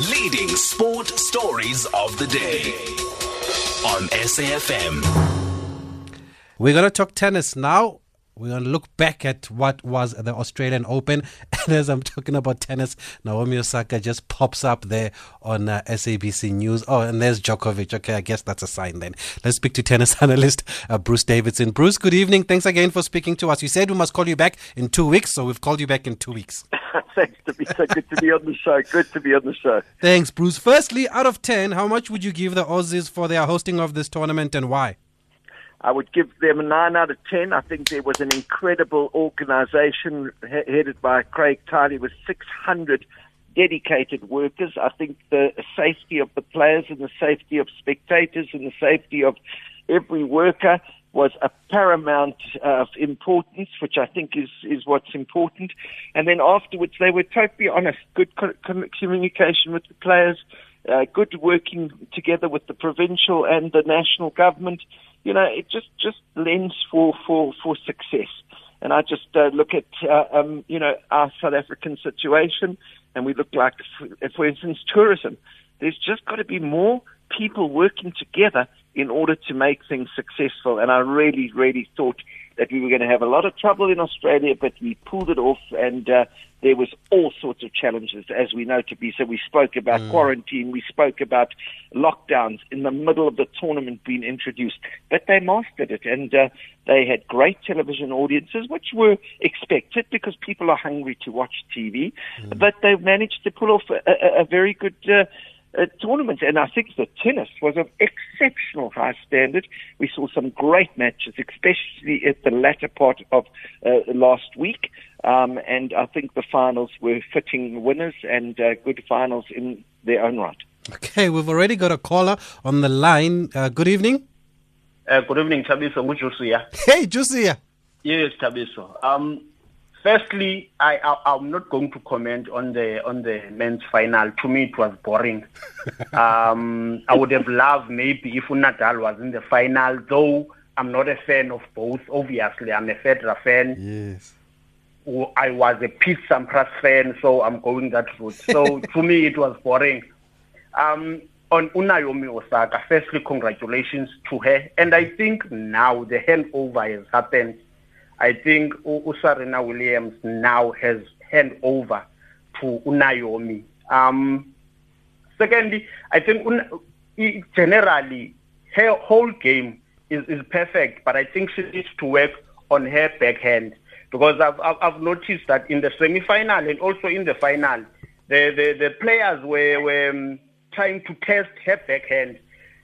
Leading sport stories of the day on SAFM. We're going to talk tennis now. We're going to look back at what was the Australian Open. And as I'm talking about tennis, Naomi Osaka just pops up there on uh, SABC News. Oh, and there's Djokovic. Okay, I guess that's a sign then. Let's speak to tennis analyst uh, Bruce Davidson. Bruce, good evening. Thanks again for speaking to us. You said we must call you back in two weeks, so we've called you back in two weeks. Thanks to be so good to be on the show. Good to be on the show. Thanks, Bruce. Firstly, out of 10, how much would you give the Aussies for their hosting of this tournament and why? I would give them a 9 out of 10. I think there was an incredible organization he- headed by Craig Tiley with 600 dedicated workers. I think the safety of the players and the safety of spectators and the safety of every worker was a paramount uh, importance, which I think is, is what's important. And then afterwards, they were totally honest, good co- communication with the players, uh, good working together with the provincial and the national government. You know, it just just lends for for for success. And I just uh, look at uh, um, you know our South African situation, and we look like, for instance, tourism. There's just got to be more people working together in order to make things successful. And I really, really thought that we were going to have a lot of trouble in Australia, but we pulled it off, and uh, there was all sorts of challenges, as we know to be. So we spoke about mm. quarantine, we spoke about lockdowns in the middle of the tournament being introduced, but they mastered it, and uh, they had great television audiences, which were expected because people are hungry to watch TV. Mm. But they managed to pull off a, a, a very good. Uh, uh, tournament. And I think the tennis was of exceptional high standard. We saw some great matches, especially at the latter part of uh, last week. Um, and I think the finals were fitting winners and uh, good finals in their own right. Okay, we've already got a caller on the line. Uh, good evening. Uh, good evening, Thabiso. Jusia. Hey, Jusia. Yes, Thabiso. Um, Firstly, I, I am not going to comment on the on the men's final. To me, it was boring. um, I would have loved maybe if Nadal was in the final, though I'm not a fan of both. Obviously, I'm a Federer fan. Yes. I was a Pete Sampras fan, so I'm going that route. So to me, it was boring. Um, on Unayomi Osaka, firstly, congratulations to her. And I think now the handover has happened I think Usarina Williams now has hand over to Unayomi. Um, secondly, I think generally her whole game is, is perfect, but I think she needs to work on her backhand because I've, I've, I've noticed that in the semi-final and also in the final, the, the, the players were, were um, trying to test her backhand.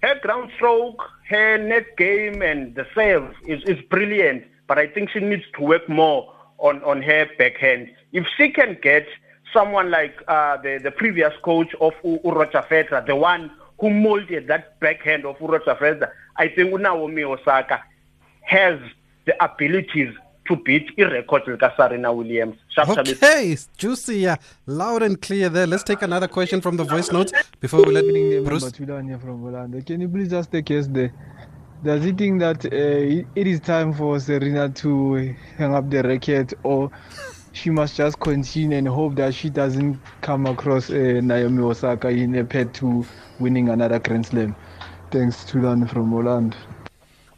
Her ground stroke, her net game, and the serve is, is brilliant but I think she needs to work more on, on her backhand. If she can get someone like uh, the, the previous coach of U- Roger Federer, the one who molded that backhand of Roger Federer, I think Naomi Osaka has the abilities to beat a record like Serena Williams. Okay, juicy, yeah. Loud and clear there. Let's take another question from the voice notes before we let Bruce. Can you please just take us there? Does he think that uh, it is time for Serena to hang up the racket or she must just continue and hope that she doesn't come across uh, Naomi Osaka in a path to winning another Grand Slam? Thanks, to Tulan from Holland.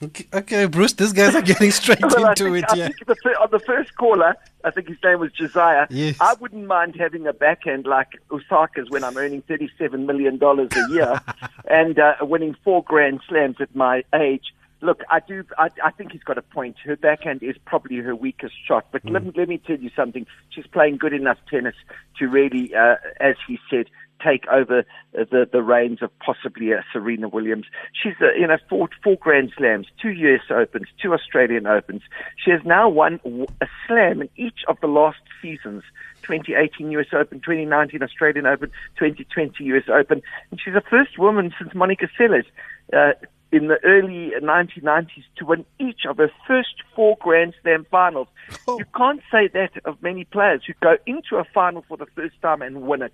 Okay, okay, Bruce, these guys are getting straight well, into think, it. Yeah. The, on the first caller, I think his name was Josiah. Yes. I wouldn't mind having a backhand like Osaka's when I'm earning $37 million a year and uh, winning four Grand Slams at my age. Look, I do. I, I think he's got a point. Her backhand is probably her weakest shot. But mm. let, me, let me tell you something. She's playing good enough tennis to really, uh, as he said, take over the the reins of possibly a Serena Williams. She's uh, you know four four Grand Slams, two U.S. Opens, two Australian Opens. She has now won a slam in each of the last seasons. 2018 US Open, 2019 Australian Open, 2020 US Open, and she's the first woman since Monica Seles uh, in the early 1990s to win each of her first four Grand Slam finals. Oh. You can't say that of many players who go into a final for the first time and win it.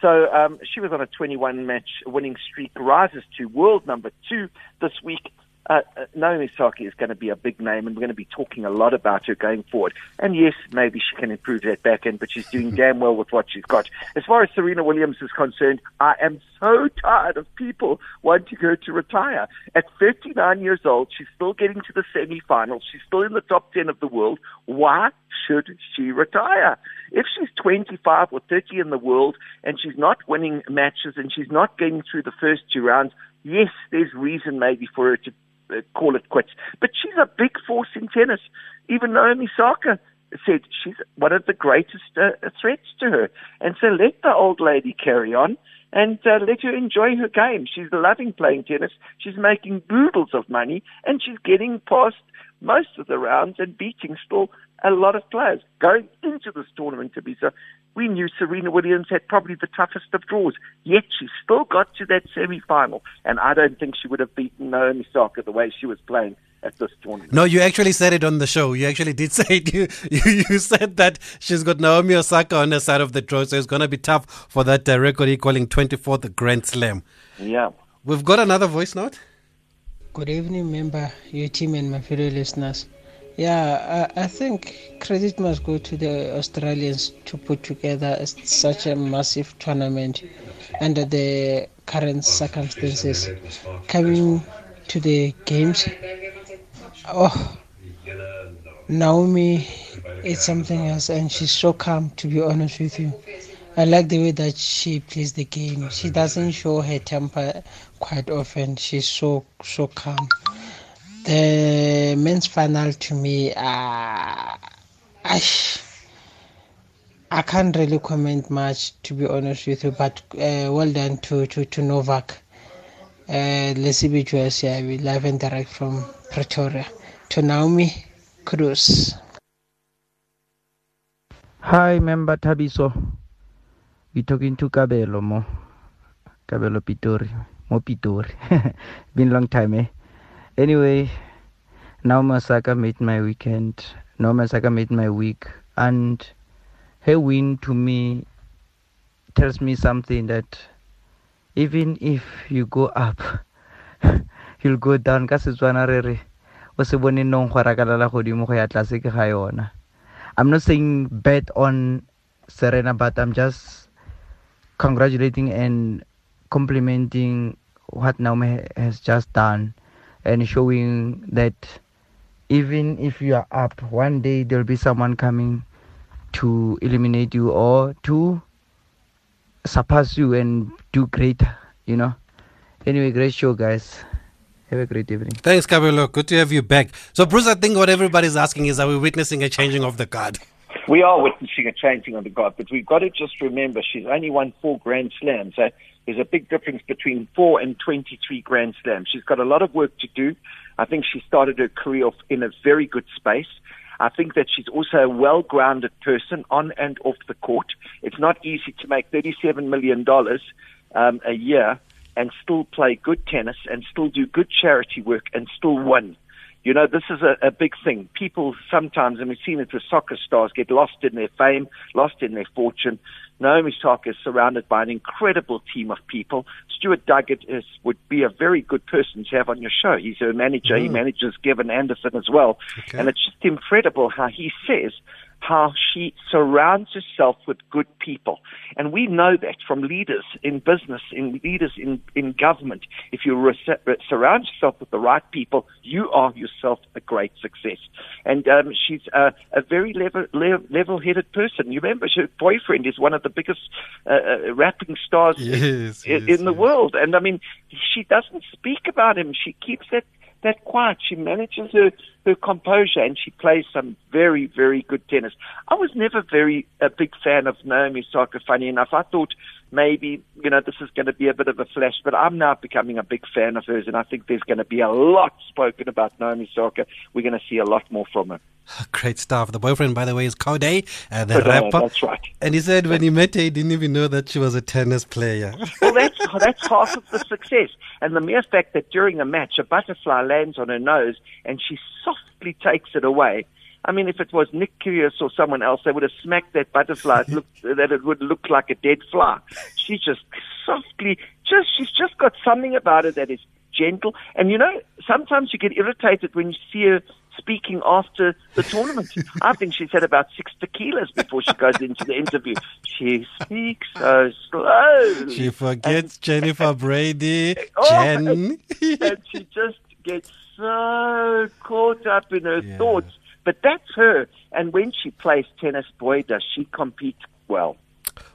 So um, she was on a 21 match winning streak, rises to world number two this week. Uh, uh, Naomi Osaka is going to be a big name, and we're going to be talking a lot about her going forward. And yes, maybe she can improve that back end, but she's doing damn well with what she's got. As far as Serena Williams is concerned, I am so tired of people wanting her to retire. At 39 years old, she's still getting to the semi-finals. She's still in the top 10 of the world. Why should she retire? If she's 25 or 30 in the world and she's not winning matches and she's not getting through the first two rounds, yes, there's reason maybe for her to call it quits. But she's a big force in tennis. Even Naomi Osaka said she's one of the greatest uh, threats to her. And so let the old lady carry on and uh, let her enjoy her game. She's loving playing tennis. She's making boodles of money and she's getting past most of the rounds and beating still a lot of players. Going into this tournament, Thabiso, we knew Serena Williams had probably the toughest of draws, yet she still got to that semi-final, and I don't think she would have beaten Naomi Osaka the way she was playing at this tournament. No, you actually said it on the show. You actually did say it. You, you, you said that she's got Naomi Osaka on her side of the draw, so it's going to be tough for that uh, record equaling 24th Grand Slam. Yeah. We've got another voice note. Good evening, member, your team, and my fellow listeners. Yeah, I, I think credit must go to the Australians to put together such a massive tournament under the current circumstances. Coming to the games, oh, Naomi it's something else, and she's so calm, to be honest with you. I like the way that she plays the game. She doesn't show her temper quite often. She's so so calm. The men's final to me, uh, I, can't really comment much to be honest with you. But uh, well done to to to Novak. Uh, Lesibi Joasiabi, live and direct from Pretoria. To Naomi, Cruz. Hi, member Thabiso. We talking to Kabelo mo. Kabelo Pitori. Mo Pitori. Been long time, eh? Anyway, now Masaka made my weekend. Now Masaka made my week. And her win to me tells me something that even if you go up, you'll go down. Ka Setswana re re, o se bone nong go rakalela godimo go ya tlase ke ga yona. I'm not saying bad on Serena, but I'm just congratulating and complimenting what Naomi has just done and showing that even if you are up, one day there'll be someone coming to eliminate you or to surpass you and do greater, you know. Anyway, great show, guys. Have a great evening. Thanks, Kabelo. Good to have you back. So, Bruce, I think what everybody's asking is are we witnessing a changing of the guard? We are witnessing a changing of the guard, but we've got to just remember she's only won four Grand Slams. So there's a big difference between four and 23 Grand Slams. She's got a lot of work to do. I think she started her career off in a very good space. I think that she's also a well grounded person on and off the court. It's not easy to make $37 million um, a year and still play good tennis and still do good charity work and still win. You know, this is a, a big thing. People sometimes, and we've seen it with soccer stars, get lost in their fame, lost in their fortune. Naomi Osaka is surrounded by an incredible team of people. Stuart Duguid is, would be a very good person to have on your show. He's her manager. He mm. manages Kevin Anderson as well. Okay. And it's just incredible how he says how she surrounds herself with good people. And we know that from leaders in business, in leaders in, in government. If you re- surround yourself with the right people, you are yourself a great success. And um, she's a, a very level, le- level-headed person. You remember, her boyfriend is one of the biggest uh, uh, rapping stars Yes, in, yes, in the yes. world. And I mean, she doesn't speak about him. She keeps that that quiet. She manages her, her composure and she plays some very, very good tennis. I was never very a big fan of Naomi Osaka, funny enough. I thought maybe, you know, this is going to be a bit of a flash, but I'm now becoming a big fan of hers and I think there's going to be a lot spoken about Naomi Osaka. We're going to see a lot more from her. Great stuff. The boyfriend, by the way, is Cordae, uh, the rapper. that's right. And he said when he met her, he didn't even know that she was a tennis player. Well, that's that's half of the success. And the mere fact that during a match a butterfly lands on her nose and she softly takes it away. I mean, if it was Nick Kyrgios or someone else, they would have smacked that butterfly. It looked, that it would look like a dead fly. She just softly, just she's just got something about her that is gentle. And you know, sometimes you get irritated when you see her speaking after the tournament. I think she's had about six tequilas before she goes into the interview. She speaks so slow. She forgets and, Jennifer Brady, oh, Jen. and she just gets so caught up in her yeah. thoughts. But that's her. And when she plays tennis, boy, does she compete well.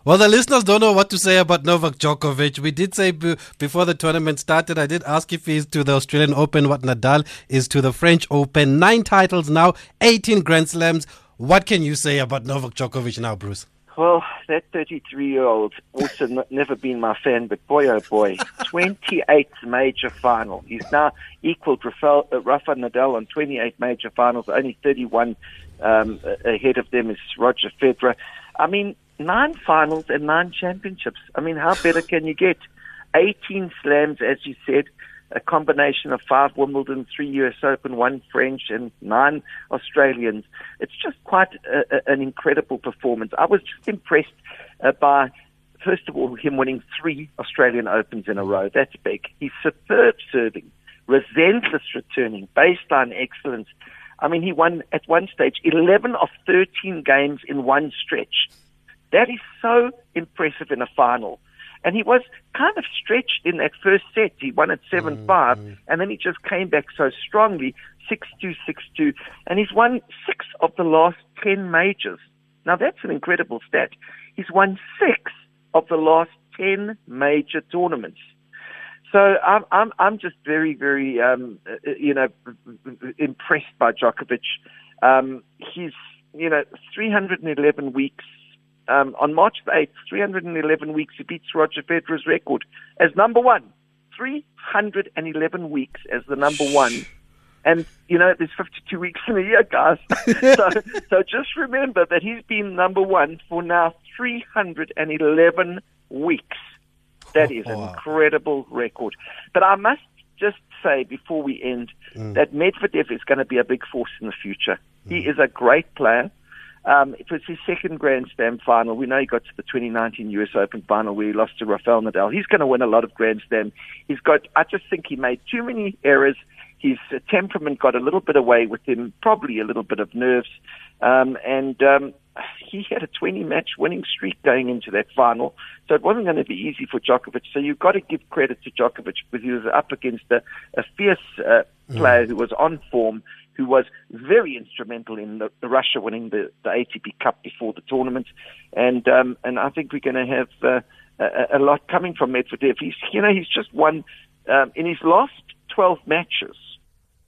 Well, the listeners don't know what to say about Novak Djokovic. We did say b- before the tournament started, I did ask if he's to the Australian Open what Nadal is to the French Open. Nine titles now, 18 Grand Slams. What can you say about Novak Djokovic now, Bruce? Well, that 33 year old, also n- never been my fan, but boy, oh boy, 28th major final. He's now equaled Rafael, uh, Rafa Nadal on 28 major finals, only 31 um, ahead of them is Roger Federer. I mean, nine finals and nine championships. I mean, how better can you get? 18 slams, as you said, a combination of five Wimbledon, three US Open, one French, and nine Australians. It's just quite a, a, an incredible performance. I was just impressed uh, by, first of all, him winning three Australian Opens in a row. That's big. He's superb serving, relentless returning, baseline excellence. I mean, he won at one stage 11 of 13 games in one stretch. That is so impressive in a final. And he was kind of stretched in that first set. He won at 7 mm, 5, mm. and then he just came back so strongly 6 2, 6 2. And he's won six of the last 10 majors. Now, that's an incredible stat. He's won six of the last 10 major tournaments. So I'm I'm I'm just very very um, you know impressed by Djokovic. Um, he's you know 311 weeks um, on March the 8th, 311 weeks, he beats Roger Federer's record as number one. 311 weeks as the number one. And, you know, there's 52 weeks in a year, guys. so, so just remember that he's been number one for now 311 weeks. That is an incredible record. But I must just say before we end mm. that Medvedev is going to be a big force in the future. Mm. He is a great player. Um, it was his second Grand Slam final. We know he got to the 2019 US Open final where he lost to Rafael Nadal. He's going to win a lot of Grand Slam. He's got, I just think he made too many errors. His uh, temperament got a little bit away with him, probably a little bit of nerves. Um, and um, he had a 20 match winning streak going into that final. So it wasn't going to be easy for Djokovic. So you've got to give credit to Djokovic because he was up against a, a fierce uh, player mm. who was on form who was very instrumental in the, the Russia winning the, the ATP Cup before the tournament, and um, and I think we're going to have uh, a, a, lot coming from Medvedev. He's you know he's just won um, in his last twelve matches.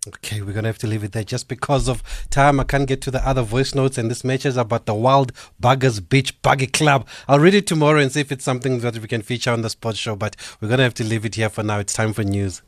Okay, we're going to have to leave it there just because of time. I can't get to the other voice notes, and this match is about the Wild Buggers Beach Buggy Club. I'll read it tomorrow and see if it's something that we can feature on the sports show, but we're going to have to leave it here for now. It's time for news.